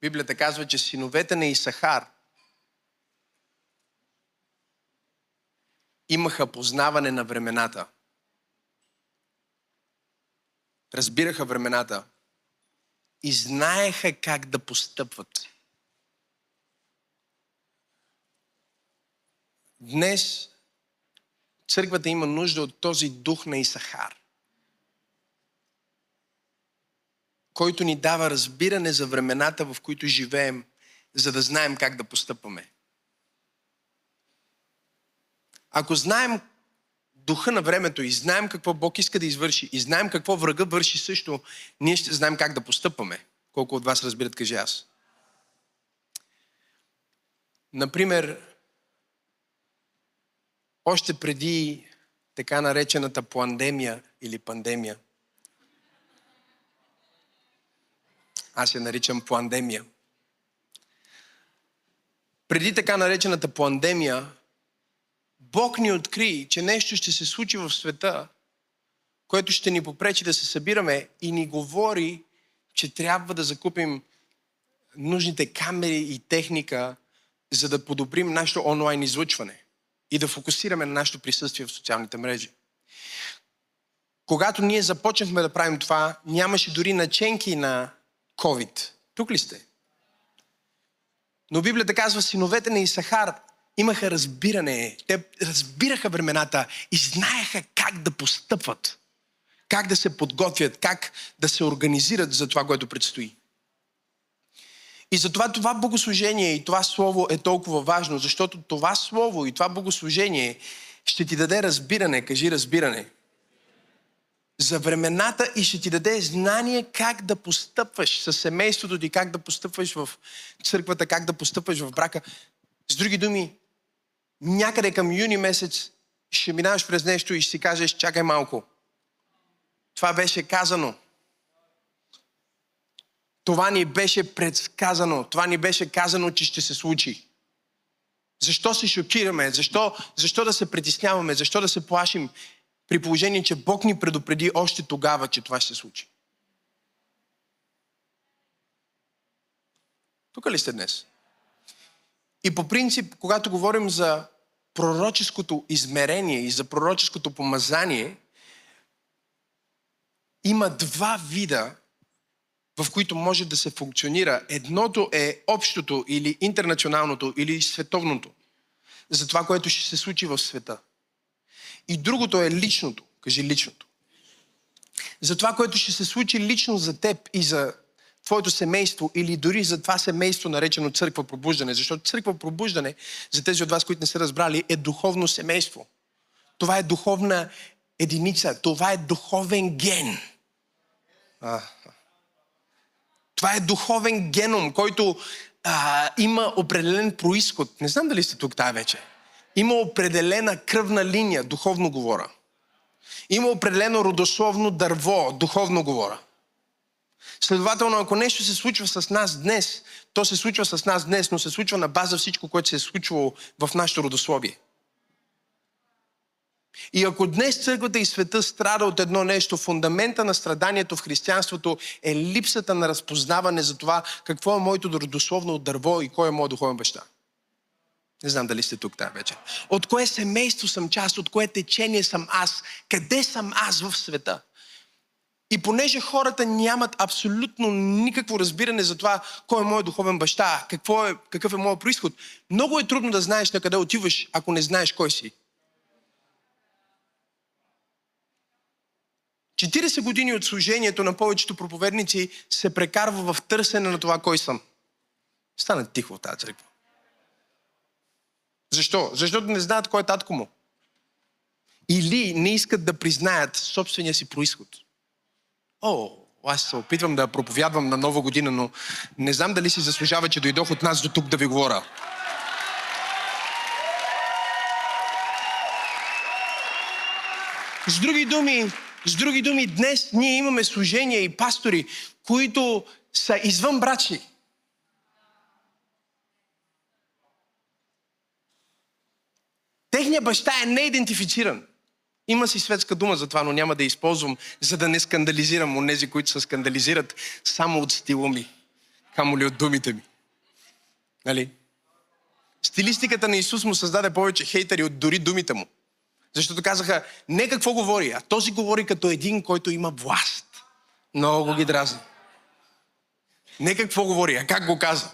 Библията казва, че синовете на Исахар имаха познаване на времената. Разбираха времената и знаеха как да постъпват. Днес църквата има нужда от този дух на Исахар, който ни дава разбиране за времената, в които живеем, за да знаем как да постъпваме. Ако знаем духа на времето и знаем какво Бог иска да извърши и знаем какво врага върши също, ние ще знаем как да постъпваме. Колко от вас разбират, кажи аз. Например, още преди така наречената пандемия или пандемия, аз я наричам пандемия. Преди така наречената пандемия, Бог ни откри, че нещо ще се случи в света, което ще ни попречи да се събираме и ни говори, че трябва да закупим нужните камери и техника, за да подобрим нашето онлайн излъчване и да фокусираме на нашето присъствие в социалните мрежи. Когато ние започнахме да правим това, нямаше дори наченки на COVID. Тук ли сте? Но Библията казва, синовете на Исахар имаха разбиране. Те разбираха времената и знаеха как да постъпват. Как да се подготвят, как да се организират за това, което предстои. И затова това богослужение и това слово е толкова важно, защото това слово и това богослужение ще ти даде разбиране, кажи разбиране, за времената и ще ти даде знание как да постъпваш с семейството ти, как да постъпваш в църквата, как да постъпваш в брака. С други думи, някъде към юни месец ще минаваш през нещо и ще си кажеш, чакай малко. Това беше казано. Това ни беше предсказано. Това ни беше казано, че ще се случи. Защо се шокираме? Защо, защо да се притесняваме? Защо да се плашим? При положение, че Бог ни предупреди още тогава, че това ще се случи. Тук ли сте днес? И по принцип, когато говорим за пророческото измерение и за пророческото помазание, има два вида, в които може да се функционира. Едното е общото или интернационалното или световното. За това, което ще се случи в света. И другото е личното. Кажи личното. За това, което ще се случи лично за теб и за твоето семейство или дори за това семейство, наречено църква пробуждане. Защото църква пробуждане, за тези от вас, които не са разбрали, е духовно семейство. Това е духовна единица. Това е духовен ген. А, това е духовен геном, който а, има определен происход. Не знам дали сте тук тази вече. Има определена кръвна линия, духовно говоря. Има определено родословно дърво, духовно говоря. Следователно, ако нещо се случва с нас днес, то се случва с нас днес, но се случва на база всичко, което се е случвало в нашето родословие. И ако днес църквата и света страда от едно нещо, фундамента на страданието в християнството е липсата на разпознаване за това какво е моето родословно дърво и кой е моят духовен баща. Не знам дали сте тук тази вечер. От кое семейство съм част, от кое течение съм аз, къде съм аз в света. И понеже хората нямат абсолютно никакво разбиране за това, кой е моят духовен баща, какво е, какъв е моят происход, много е трудно да знаеш на къде отиваш, ако не знаеш кой си. 40 години от служението на повечето проповедници се прекарва в търсене на това кой съм. Стана тихо в тази църква. Защо? Защото не знаят кой е татко му. Или не искат да признаят собствения си происход. О, аз се опитвам да проповядвам на нова година, но не знам дали си заслужава, че дойдох от нас до тук да ви говоря. С други думи, с други думи, днес ние имаме служения и пастори, които са извън Техният баща е неидентифициран. Има си светска дума за това, но няма да използвам, за да не скандализирам онези, които се скандализират само от стила ми. камо ли от думите ми. Нали? Стилистиката на Исус му създаде повече хейтери от дори думите му. Защото казаха, не какво говори, а този говори като един, който има власт. Много ги дразни. Не какво говори, а как го каза.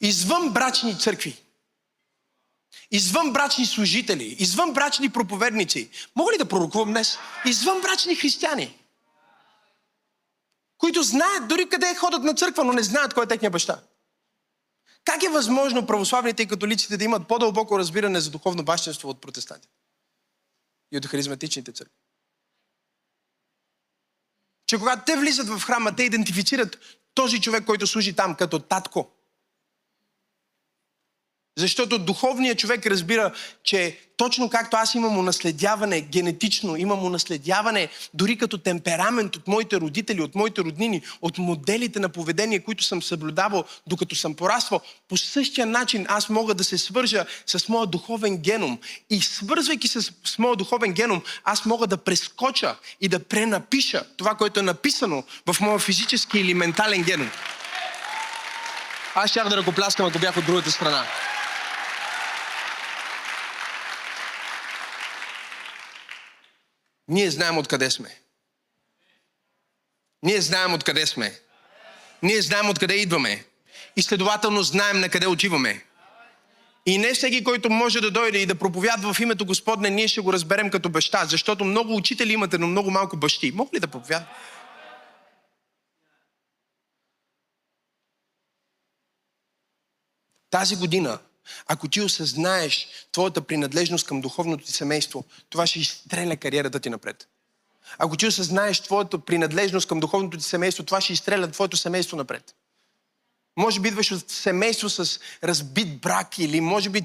Извън брачни църкви, извън брачни служители, извън брачни проповедници, мога ли да пророкувам днес? Извън брачни християни, които знаят дори къде ходят на църква, но не знаят кой е техния баща. Как е възможно православните и католиците да имат по-дълбоко разбиране за духовно бащенство от протестантите и от харизматичните църкви? Че когато те влизат в храма, те идентифицират този човек, който служи там като татко. Защото духовният човек разбира, че точно както аз имам унаследяване генетично, имам унаследяване дори като темперамент от моите родители, от моите роднини, от моделите на поведение, които съм съблюдавал докато съм пораствал, по същия начин аз мога да се свържа с моя духовен геном. И свързвайки се с, моя духовен геном, аз мога да прескоча и да пренапиша това, което е написано в моя физически или ментален геном. Аз щях да ръкопляскам, ако бях от другата страна. Ние знаем откъде сме. Ние знаем откъде сме. Ние знаем откъде идваме. И следователно знаем на къде отиваме. И не всеки, който може да дойде и да проповядва в името Господне, ние ще го разберем като баща, защото много учители имате, но много малко бащи. Мога ли да проповядва? Тази година ако ти осъзнаеш твоята принадлежност към духовното ти семейство, това ще изстреля кариерата ти напред. Ако ти осъзнаеш твоята принадлежност към духовното ти семейство, това ще изстреля твоето семейство напред. Може би идваш от семейство с разбит брак или може би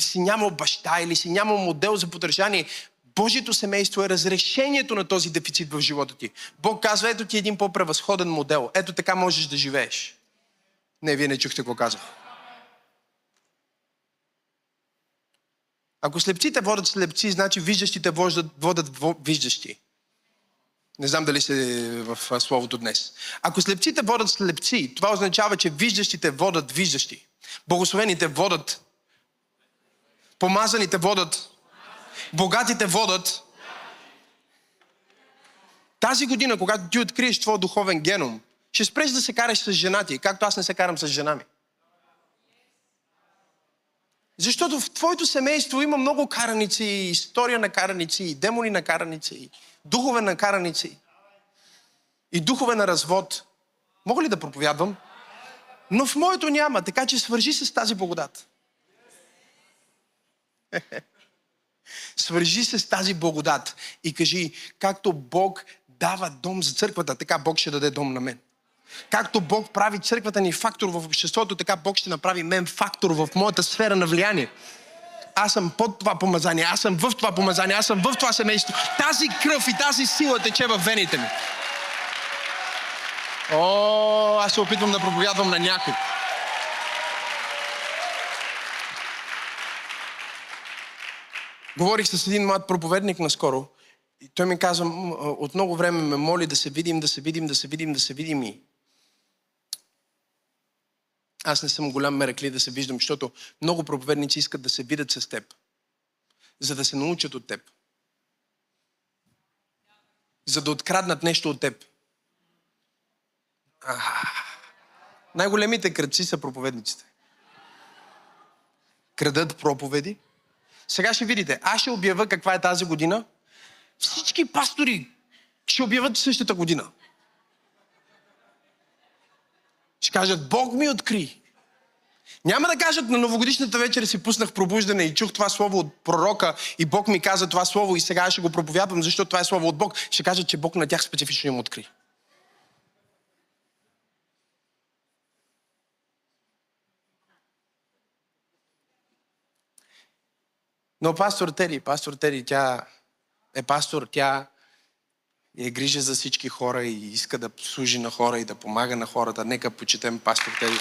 си нямал баща или си нямал модел за поддържание. Божието семейство е разрешението на този дефицит в живота ти. Бог казва, ето ти един по-превъзходен модел. Ето така можеш да живееш. Не, вие не чухте какво казах. Ако слепците водят слепци, значи виждащите водят, водят виждащи. Не знам дали се в словото днес. Ако слепците водят слепци, това означава, че виждащите водят виждащи. Богословените водят. Помазаните водят. Богатите водят. Тази година, когато ти откриеш твой духовен геном, ще спреш да се караш с жена ти, както аз не се карам с жена ми. Защото в твоето семейство има много караници, история на караници, демони на караници, духове на караници и духове на развод. Мога ли да проповядвам? Но в моето няма, така че свържи се с тази благодат. свържи се с тази благодат и кажи, както Бог дава дом за църквата, така Бог ще даде дом на мен. Както Бог прави църквата ни фактор в обществото, така Бог ще направи мен фактор в моята сфера на влияние. Аз съм под това помазание, аз съм в това помазание, аз съм в това семейство. Тази кръв и тази сила тече в вените ми. О, аз се опитвам да проповядвам на някой. Говорих с един млад проповедник наскоро и той ми каза, от много време ме моли да се видим, да се видим, да се видим, да се видим и аз не съм голям мерекли да се виждам, защото много проповедници искат да се видят с теб, за да се научат от теб. За да откраднат нещо от теб. най-големите кръци са проповедниците. Крадат проповеди. Сега ще видите. Аз ще обява каква е тази година. Всички пастори ще обяват същата година. Ще кажат, Бог ми откри. Няма да кажат на новогодишната вечер си пуснах пробуждане и чух това слово от пророка и Бог ми каза това слово и сега ще го проповядвам, защото това е слово от Бог. Ще кажат, че Бог на тях специфично им откри. Но пастор Тери, пастор Тери, тя е пастор, тя и е грижа за всички хора и иска да служи на хора и да помага на хората. Нека почетем пастор Теди.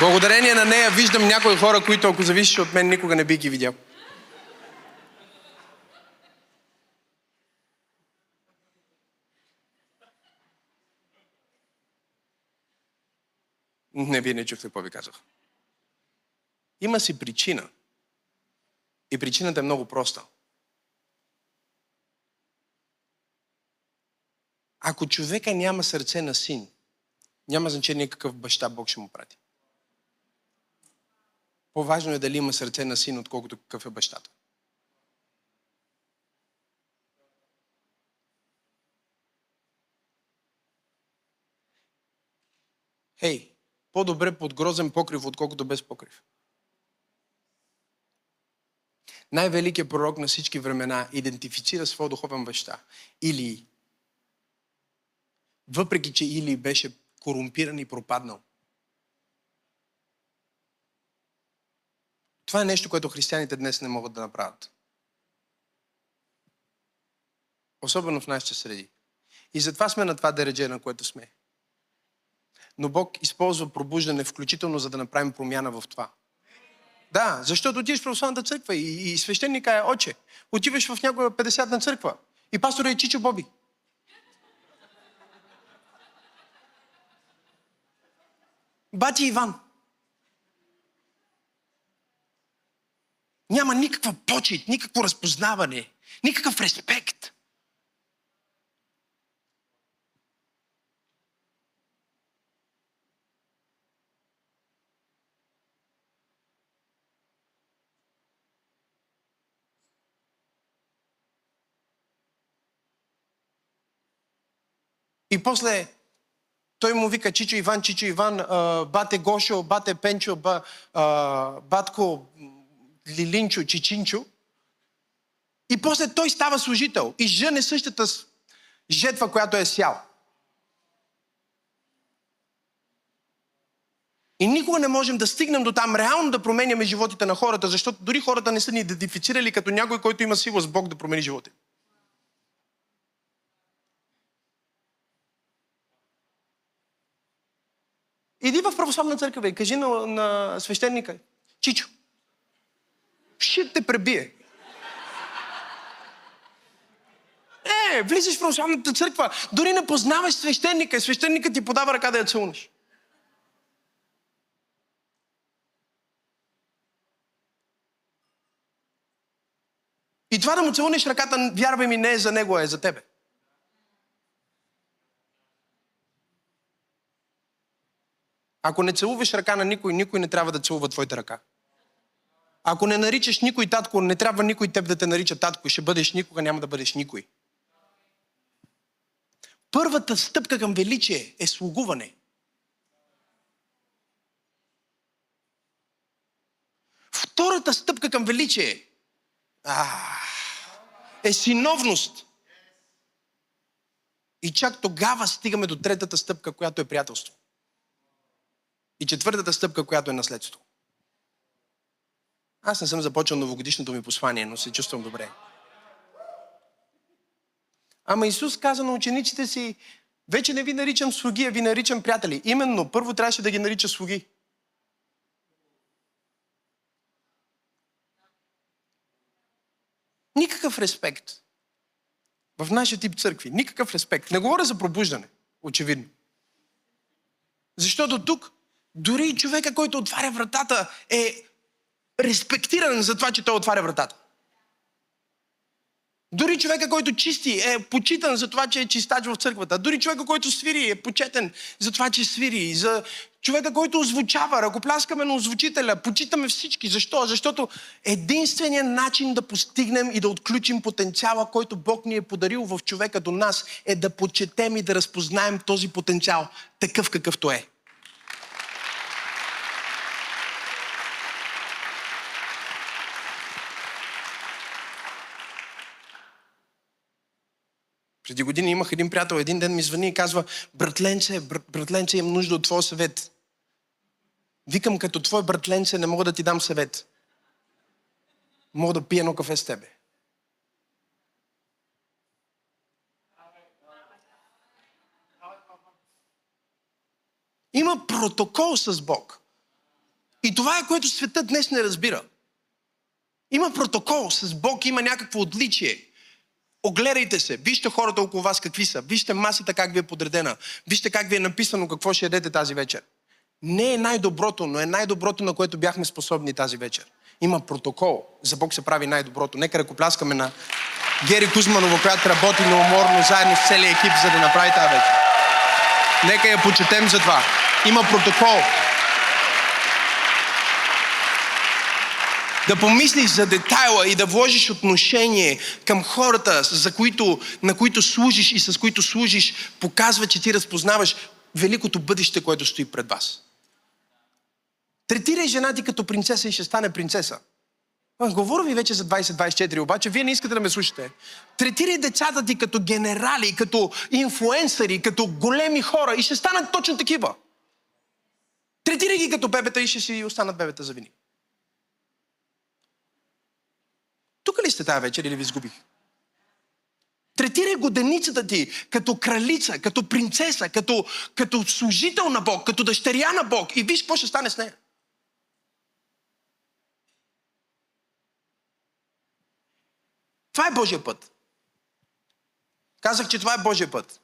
Благодарение на нея виждам някои хора, които ако зависеше от мен, никога не би ги видял. Не, вие не чухте какво ви казах. Има си причина – и причината е много проста. Ако човека няма сърце на син, няма значение какъв баща Бог ще му прати. По-важно е дали има сърце на син, отколкото какъв е бащата. Хей, по-добре под грозен покрив, отколкото без покрив. Най-великият пророк на всички времена идентифицира своя духовен баща. Или, въпреки че Или беше корумпиран и пропаднал. Това е нещо, което християните днес не могат да направят. Особено в нашите среди. И затова сме на това дередже, на което сме. Но Бог използва пробуждане, включително за да направим промяна в това. Да, защото отиваш в православната църква и, и свещеника е оче. Отиваш в някоя 50-на църква и пастора е Чичо Боби. Бати Иван. Няма никаква почет, никакво разпознаване, никакъв респект. И после той му вика Чичо Иван, Чичо Иван, бате Гошо, бате Пенчо, ба, батко Лилинчо, Чичинчо. И после той става служител и жъне същата жетва, която е сял. И никога не можем да стигнем до там реално да променяме животите на хората, защото дори хората не са ни идентифицирали като някой, който има сила с Бог да промени живота. Иди в православна църква и кажи на, на свещеника, Чичо, ще те пребие. Е, влизаш в православната църква, дори не познаваш свещеника и свещеникът ти подава ръка да я целунеш. И това да му целунеш ръката, вярвай ми, не е за него, а е за тебе. Ако не целуваш ръка на никой, никой не трябва да целува твоята ръка. Ако не наричаш никой татко, не трябва никой теб да те нарича татко и ще бъдеш никога, няма да бъдеш никой. Първата стъпка към величие е слугуване. Втората стъпка към величие а, е синовност. И чак тогава стигаме до третата стъпка, която е приятелство. И четвъртата стъпка, която е наследство. Аз не съм започнал новогодишното ми послание, но се чувствам добре. Ама Исус каза на учениците си, вече не ви наричам слуги, а ви наричам приятели. Именно, първо трябваше да ги нарича слуги. Никакъв респект. В нашия тип църкви. Никакъв респект. Не говоря за пробуждане, очевидно. Защото тук дори човека, който отваря вратата, е респектиран за това, че той отваря вратата. Дори човека, който чисти, е почитан за това, че е чистач в църквата. Дори човека, който свири, е почетен за това, че свири. За човека, който озвучава, ръкопляскаме на озвучителя, почитаме всички. Защо? Защото единственият начин да постигнем и да отключим потенциала, който Бог ни е подарил в човека до нас, е да почетем и да разпознаем този потенциал, такъв какъвто е. Преди години имах един приятел, един ден ми звъни и казва, братленце, братленце, имам нужда от твоя съвет. Викам, като твой братленце не мога да ти дам съвет. Мога да пия едно кафе с тебе. Има протокол с Бог. И това е което света днес не разбира. Има протокол с Бог, има някакво отличие. Огледайте се, вижте хората около вас какви са, вижте масата как ви е подредена, вижте как ви е написано какво ще ядете тази вечер. не е най-доброто, но е най-доброто, на което бяхме способни тази вечер. Има протокол. За Бог се прави най-доброто. Нека ръкопляскаме на Гери Кузманова, която работи неуморно заедно с целия екип, за да направи тази вечер. Нека я почетем за това. Има протокол. Да помислиш за детайла и да вложиш отношение към хората, за които, на които служиш и с които служиш, показва, че ти разпознаваш великото бъдеще, което стои пред вас. Третирай жена ти като принцеса и ще стане принцеса. Говоря ви вече за 2024, обаче вие не искате да ме слушате. Третирай децата ти като генерали, като инфлуенсъри, като големи хора и ще станат точно такива. Третирай ги като бебета и ще си останат бебета за винаги. Тук ли сте тази вечер или ви сгубих? Третирай годеницата ти като кралица, като принцеса, като, като служител на Бог, като дъщеря на Бог и виж какво ще стане с нея. Това е Божия път. Казах, че това е Божия път.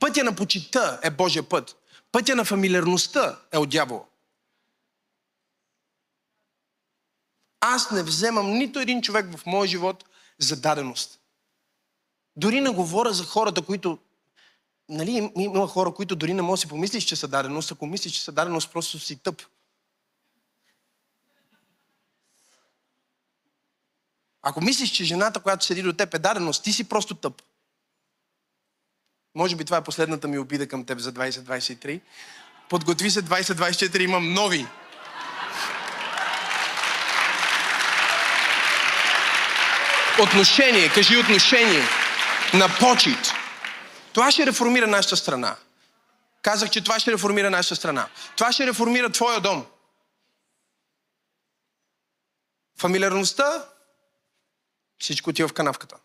Пътя на почита е Божия път. Пътя на фамилиарността е от дявола. Аз не вземам нито един човек в моя живот за даденост. Дори не говоря за хората, които... Нали, им- има хора, които дори не можеш да си помислиш, че са даденост. Ако мислиш, че са даденост, просто си тъп. Ако мислиш, че жената, която седи до теб е даденост, ти си просто тъп. Може би това е последната ми обида към теб за 2023. Подготви се 2024, имам нови. Отношение, кажи отношение на почет. Това ще реформира нашата страна. Казах, че това ще реформира нашата страна. Това ще реформира твоя дом. Фамилиарността, всичко отива в канавката.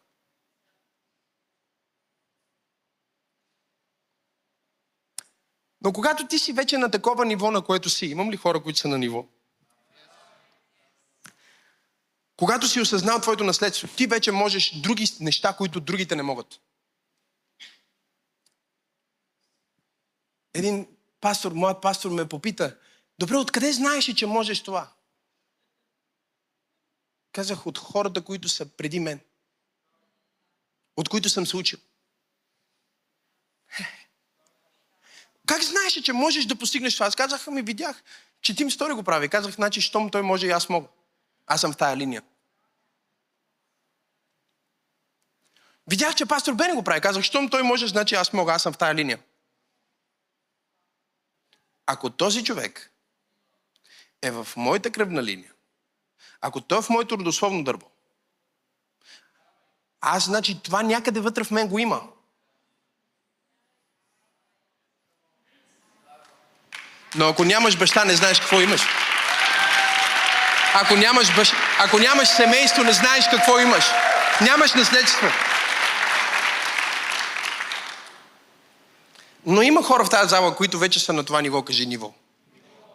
Но когато ти си вече на такова ниво, на което си, имам ли хора, които са на ниво? Когато си осъзнал твоето наследство, ти вече можеш други неща, които другите не могат. Един пастор, моят пастор ме попита, добре, откъде знаеш, че можеш това? Казах от хората, които са преди мен. От които съм се учил. Как знаеш, че можеш да постигнеш това? Аз казах, ми видях, че Тим Стори го прави. Казах, значи, щом той може и аз мога. Аз съм в тая линия. Видях, че пастор Бене го прави. Казах, щом той може, значи аз мога. Аз съм в тая линия. Ако този човек е в моята кръвна линия, ако той е в моето родословно дърво, аз, значи, това някъде вътре в мен го има. Но ако нямаш баща, не знаеш какво имаш. Ако нямаш, бащ... ако нямаш семейство, не знаеш какво имаш. Нямаш наследство. Но има хора в тази зала, които вече са на това ниво, кажи ниво.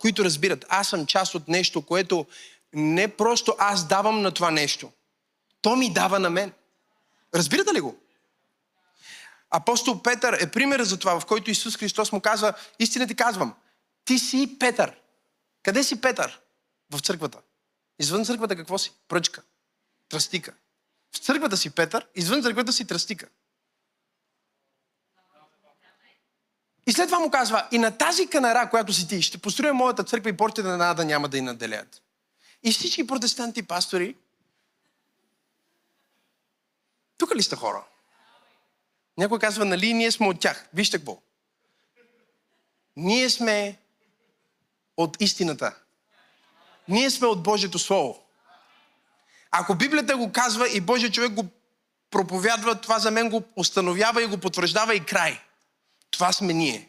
Които разбират, аз съм част от нещо, което не просто аз давам на това нещо. То ми дава на мен. Разбирате ли го? Апостол Петър е пример за това, в който Исус Христос му казва, истина ти казвам, ти си Петър. Къде си Петър? В църквата. Извън църквата какво си? Пръчка. Тръстика. В църквата си Петър, извън църквата си тръстика. И след това му казва, и на тази канара, която си ти, ще построя моята църква и портите на ада няма да и наделят. И всички протестанти пастори, тук ли сте хора? Някой казва, нали ние сме от тях. Вижте какво. Ние сме от истината. Ние сме от Божието Слово. Ако Библията го казва и Божия човек го проповядва, това за мен го установява и го потвърждава и край. Това сме ние.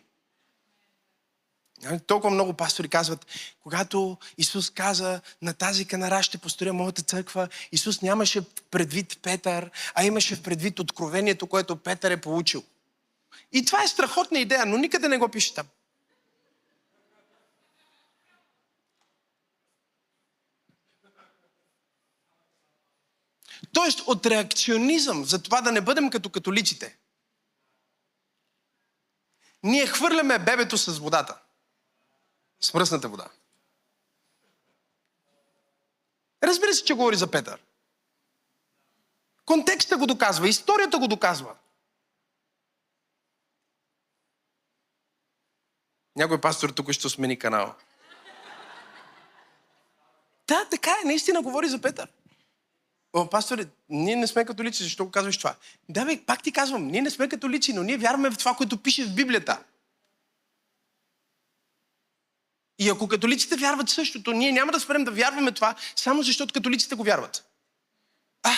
Нали, Толкова много пастори казват, когато Исус каза, на тази канара ще построя моята църква, Исус нямаше предвид Петър, а имаше предвид откровението, което Петър е получил. И това е страхотна идея, но никъде не го пише там. Тоест от реакционизъм, за това да не бъдем като католиците, ние хвърляме бебето с водата. С мръсната вода. Разбира се, че говори за Петър. Контекста го доказва, историята го доказва. Някой пастор тук ще смени канала. Да, така е, наистина говори за Петър. О, пасторе, ние не сме католици, защо го казваш това? Да, бе, пак ти казвам, ние не сме католици, но ние вярваме в това, което пише в Библията. И ако католиците вярват същото, ние няма да спрем да вярваме това, само защото католиците го вярват. А!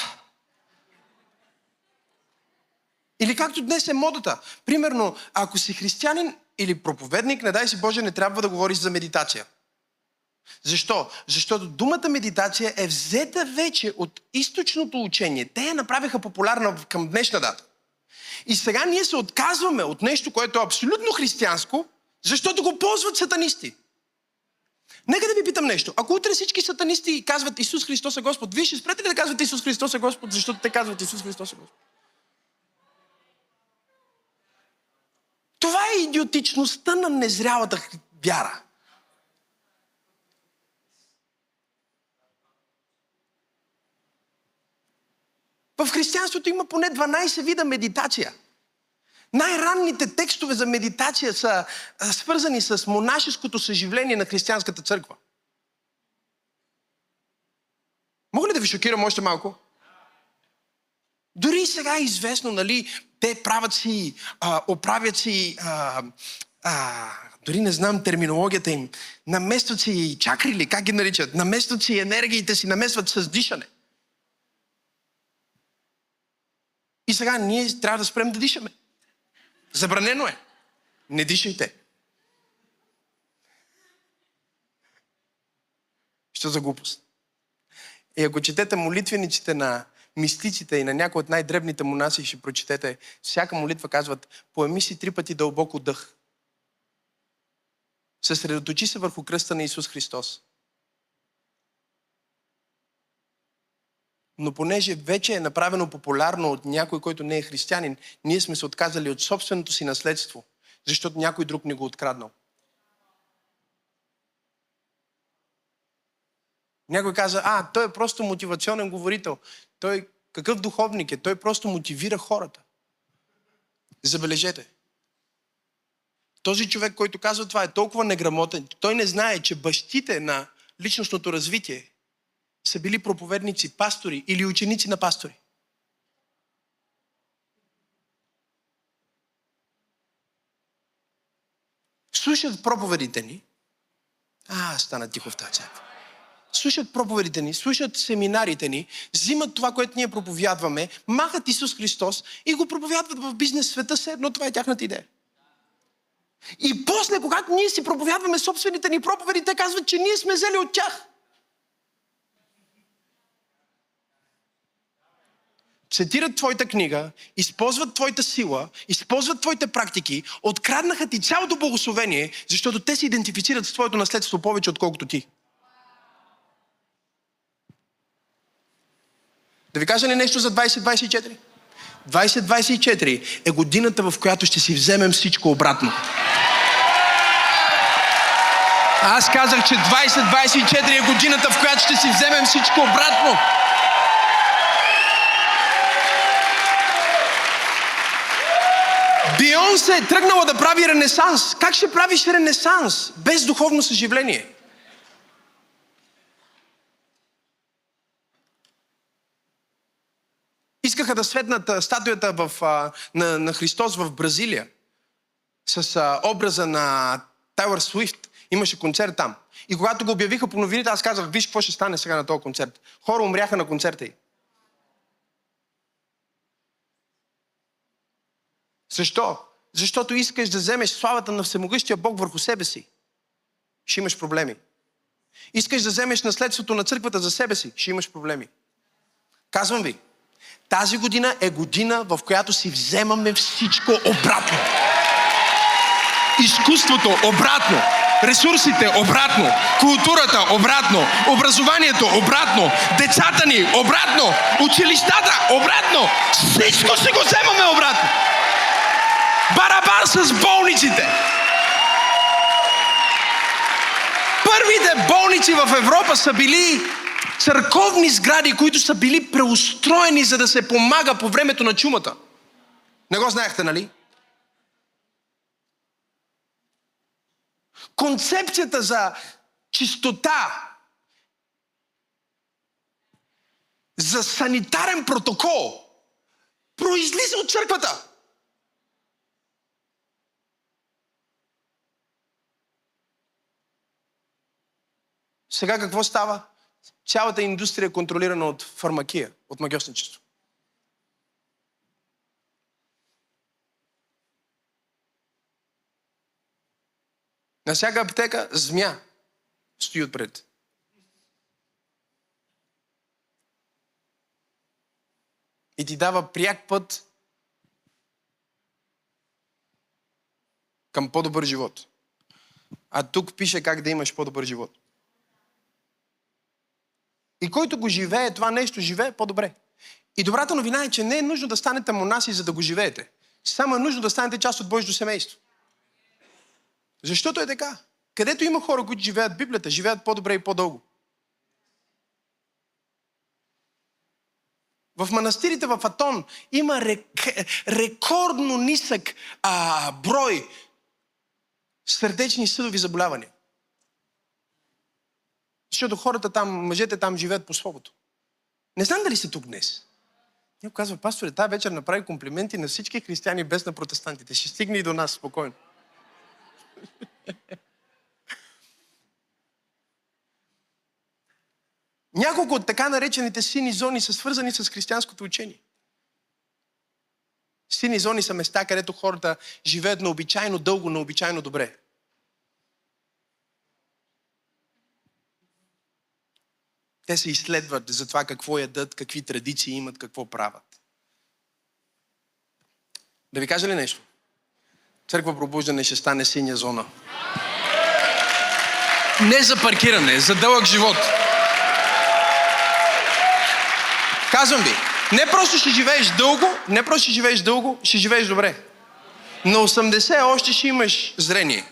Или както днес е модата. Примерно, ако си християнин или проповедник, не дай си Боже, не трябва да говориш за медитация. Защо? Защото думата медитация е взета вече от източното учение. Те я направиха популярна към днешна дата. И сега ние се отказваме от нещо, което е абсолютно християнско, защото го ползват сатанисти. Нека да ви питам нещо. Ако утре всички сатанисти казват Исус Христос е Господ, вие ще спрете ли да казвате Исус Христос е Господ, защото те казват Исус Христос е Господ? Това е идиотичността на незрялата вяра. В християнството има поне 12 вида медитация. Най-ранните текстове за медитация са свързани с монашеското съживление на християнската църква. Мога ли да ви шокирам още малко? Дори сега е известно, нали, те правят си, а, оправят си, а, а, дори не знам терминологията им, наместват си чакри ли, как ги наричат, наместват си енергиите си, наместват с дишане. И сега ние трябва да спрем да дишаме. Забранено е. Не дишайте. Що за глупост? И ако четете молитвениците на мистиците и на някои от най-дребните монаси, ще прочетете, всяка молитва казват, поеми си три пъти дълбоко дъх. Съсредоточи се върху кръста на Исус Христос. Но понеже вече е направено популярно от някой, който не е християнин, ние сме се отказали от собственото си наследство, защото някой друг не го откраднал. Някой каза, а, той е просто мотивационен говорител. Той какъв духовник е? Той просто мотивира хората. Забележете. Този човек, който казва това, е толкова неграмотен. Той не знае, че бащите на личностното развитие са били проповедници, пастори или ученици на пастори. Слушат проповедите ни. А, стана тихо в тази църква. Слушат проповедите ни, слушат семинарите ни, взимат това, което ние проповядваме, махат Исус Христос и го проповядват в бизнес света, все едно това е тяхната идея. И после, когато ние си проповядваме собствените ни проповеди, те казват, че ние сме взели от тях. Цитират твоята книга, използват твоята сила, използват твоите практики, откраднаха ти цялото благословение, защото те се идентифицират с твоето наследство повече, отколкото ти. Да ви кажа ли нещо за 2024? 2024 е годината, в която ще си вземем всичко обратно. Аз казах, че 2024 е годината, в която ще си вземем всичко обратно. Бионсе е тръгнала да прави ренесанс. Как ще правиш ренесанс без духовно съживление? Искаха да светнат статуята в, на, на Христос в Бразилия с а, образа на Тайлър Суифт. Имаше концерт там. И когато го обявиха по новините, аз казах, виж какво ще стане сега на този концерт. Хора умряха на концерта й. Защо? Защото искаш да вземеш славата на всемогъщия Бог върху себе си. Ще имаш проблеми. Искаш да вземеш наследството на църквата за себе си. Ще имаш проблеми. Казвам ви, тази година е година, в която си вземаме всичко обратно. Изкуството обратно. Ресурсите обратно. Културата обратно. Образованието обратно. Децата ни обратно. Училищата обратно. Всичко си го вземаме обратно. Барабан с болниците. Първите болници в Европа са били църковни сгради, които са били преустроени, за да се помага по времето на чумата. Не го знаехте, нали? Концепцията за чистота, за санитарен протокол, произлиза от църквата. Сега какво става? Цялата индустрия е контролирана от фармакия, от магиосничество. На всяка аптека змия стои отпред. И ти дава пряк път към по-добър живот. А тук пише как да имаш по-добър живот. И който го живее, това нещо живее по-добре. И добрата новина е, че не е нужно да станете монаси, за да го живеете. Само е нужно да станете част от Божието семейство. Защото е така. Където има хора, които живеят Библията, живеят по-добре и по-дълго. В манастирите в Атон има рек, рекордно нисък а, брой сърдечни съдови заболявания. Защото хората там, мъжете там живеят по свобото. Не знам дали сте тук днес. Някой казва, пасторе, тази вечер направи комплименти на всички християни без на протестантите. Ще стигне и до нас спокойно. Няколко от така наречените сини зони са свързани с християнското учение. Сини зони са места, където хората живеят необичайно дълго, необичайно добре. Те се изследват за това какво ядат, какви традиции имат, какво правят. Да ви кажа ли нещо? Църква пробуждане ще стане синя зона. Не за паркиране, за дълъг живот. Казвам ви, не просто ще живееш дълго, не просто ще живееш дълго, ще живееш добре. На 80 още ще имаш зрение.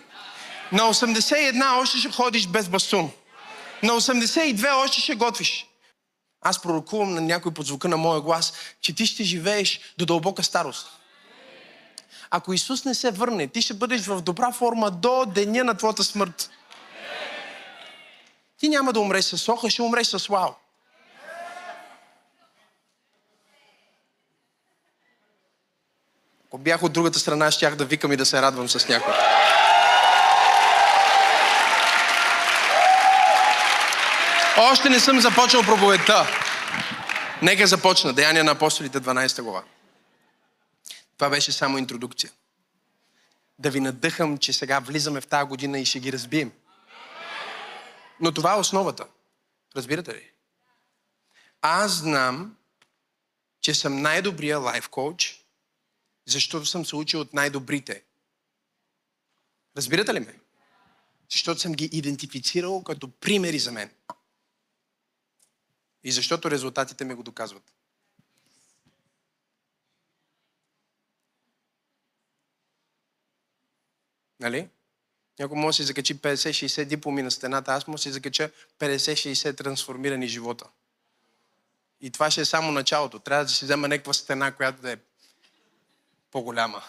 На 81 още ще ходиш без бастун. На 82 още ще готвиш. Аз пророкувам на някой под звука на моя глас, че ти ще живееш до дълбока старост. Ако Исус не се върне, ти ще бъдеш в добра форма до деня на твоята смърт. Ти няма да умреш с оха, ще умреш с вау. Ако бях от другата страна, щях да викам и да се радвам с някой. Още не съм започнал проповедта. Нека започна. Деяния на апостолите 12 глава. Това беше само интродукция. Да ви надъхам, че сега влизаме в тази година и ще ги разбием. Но това е основата. Разбирате ли? Аз знам, че съм най-добрия лайф коуч, защото съм се учил от най-добрите. Разбирате ли ме? Защото съм ги идентифицирал като примери за мен. И защото резултатите ми го доказват. Нали? Някой може да си закачи 50-60 дипломи на стената, аз да си закача 50-60 трансформирани живота. И това ще е само началото. Трябва да си взема някаква стена, която да е по-голяма.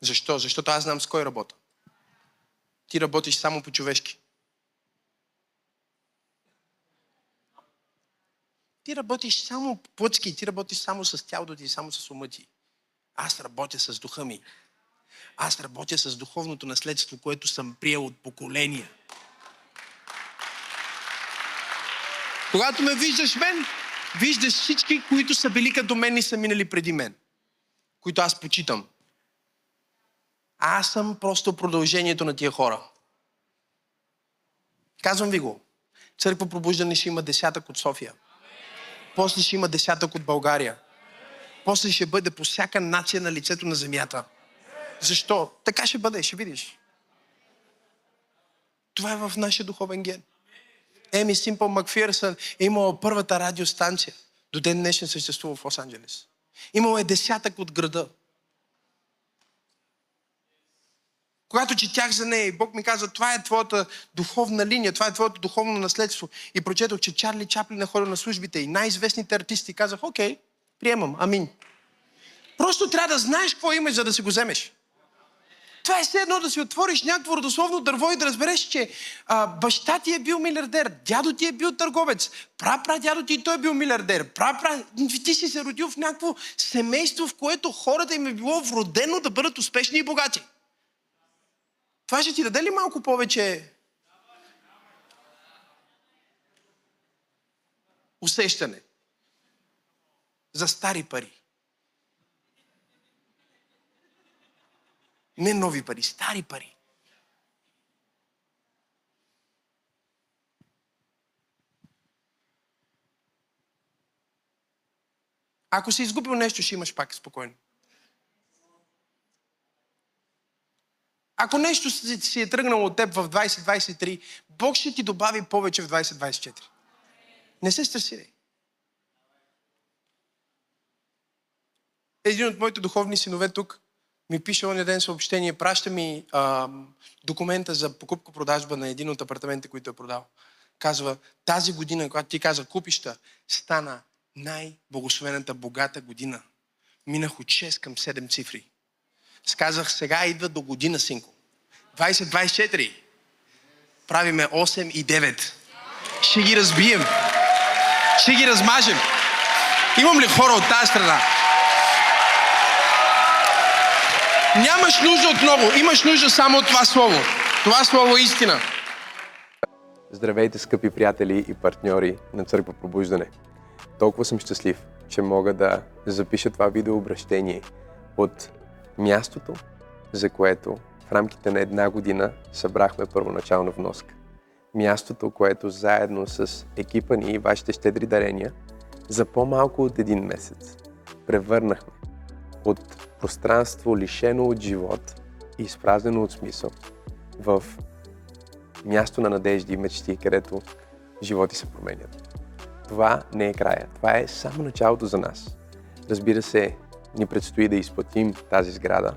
Защо? Защото аз знам с кой работя. Ти работиш само по-човешки. Ти работиш само плъцки, ти работиш само с тялото ти, само с ума ти. Аз работя с духа ми. Аз работя с духовното наследство, което съм приел от поколения. Когато ме виждаш мен, виждаш всички, които са били като мен и са минали преди мен. Които аз почитам. Аз съм просто продължението на тия хора. Казвам ви го. Църква пробуждане ще има десятък от София. После ще има десятък от България. После ще бъде по всяка нация на лицето на земята. Защо? Така ще бъде, ще видиш. Това е в нашия духовен ген. Еми Симпъл Макфирсън е имала първата радиостанция. До ден днешен съществува в Лос-Анджелес. Имало е десятък от града. Когато четях за нея и Бог ми каза, това е твоята духовна линия, това е твоето духовно наследство. И прочетох, че Чарли Чаплин е ходил на службите и най-известните артисти. Казах, окей, приемам, амин. Просто трябва да знаеш какво имаш, за да си го вземеш. Това е все едно да си отвориш някакво родословно дърво и да разбереш, че а, баща ти е бил милиардер, дядо ти е бил търговец, пра дядо ти и той е бил милиардер, пра ти си се родил в някакво семейство, в което хората им е било вродено да бъдат успешни и богати. Това ще ти даде ли малко повече усещане за стари пари? Не нови пари, стари пари. Ако си изгубил нещо, ще имаш пак спокойно. Ако нещо си е тръгнало от теб в 2023, Бог ще ти добави повече в 2024. Не се стресирай. Един от моите духовни синове тук ми пише оня ден съобщение, праща ми а, документа за покупка-продажба на един от апартаментите, които е продал. Казва, тази година, когато ти каза купища, стана най-благословената богата година. Минах от 6 към 7 цифри. Сказах, сега идва до година, синко. 20-24. Правиме 8 и 9. Ще ги разбием. Ще ги размажем. Имам ли хора от тази страна? Нямаш нужда от много, имаш нужда само от това слово. Това слово е истина. Здравейте, скъпи приятели и партньори на Църква Пробуждане. Толкова съм щастлив, че мога да запиша това видеообращение от мястото, за което в рамките на една година събрахме първоначална вноска. Мястото, което заедно с екипа ни и вашите щедри дарения за по-малко от един месец превърнахме от пространство лишено от живот и изпразнено от смисъл в място на надежди и мечти, където животи се променят. Това не е края. Това е само началото за нас. Разбира се, ни предстои да изплатим тази сграда,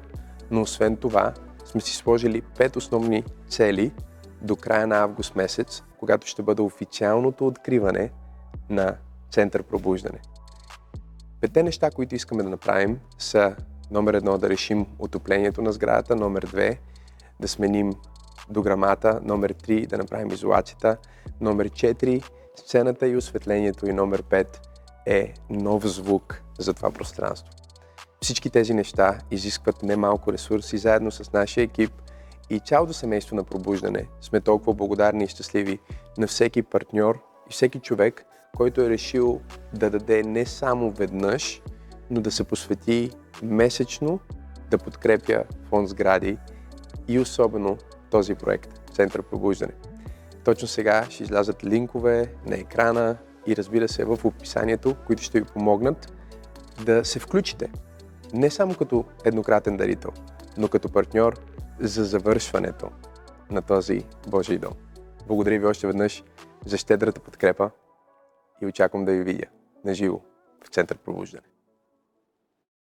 но освен това сме си сложили пет основни цели до края на август месец, когато ще бъде официалното откриване на Център Пробуждане. Пете неща, които искаме да направим са номер едно да решим отоплението на сградата, номер две да сменим дограмата, номер три да направим изолацията, номер четири сцената и осветлението и номер пет е нов звук за това пространство. Всички тези неща изискват немалко ресурси заедно с нашия екип и цялото семейство на пробуждане. Сме толкова благодарни и щастливи на всеки партньор и всеки човек, който е решил да даде не само веднъж, но да се посвети месечно да подкрепя фонд сгради и особено този проект Център Пробуждане. Точно сега ще излязат линкове на екрана и разбира се в описанието, които ще ви помогнат да се включите. Не само като еднократен дарител, но като партньор за завършването на този Божий дом. Благодаря ви още веднъж за щедрата подкрепа и очаквам да ви видя на живо в Център Пробуждане.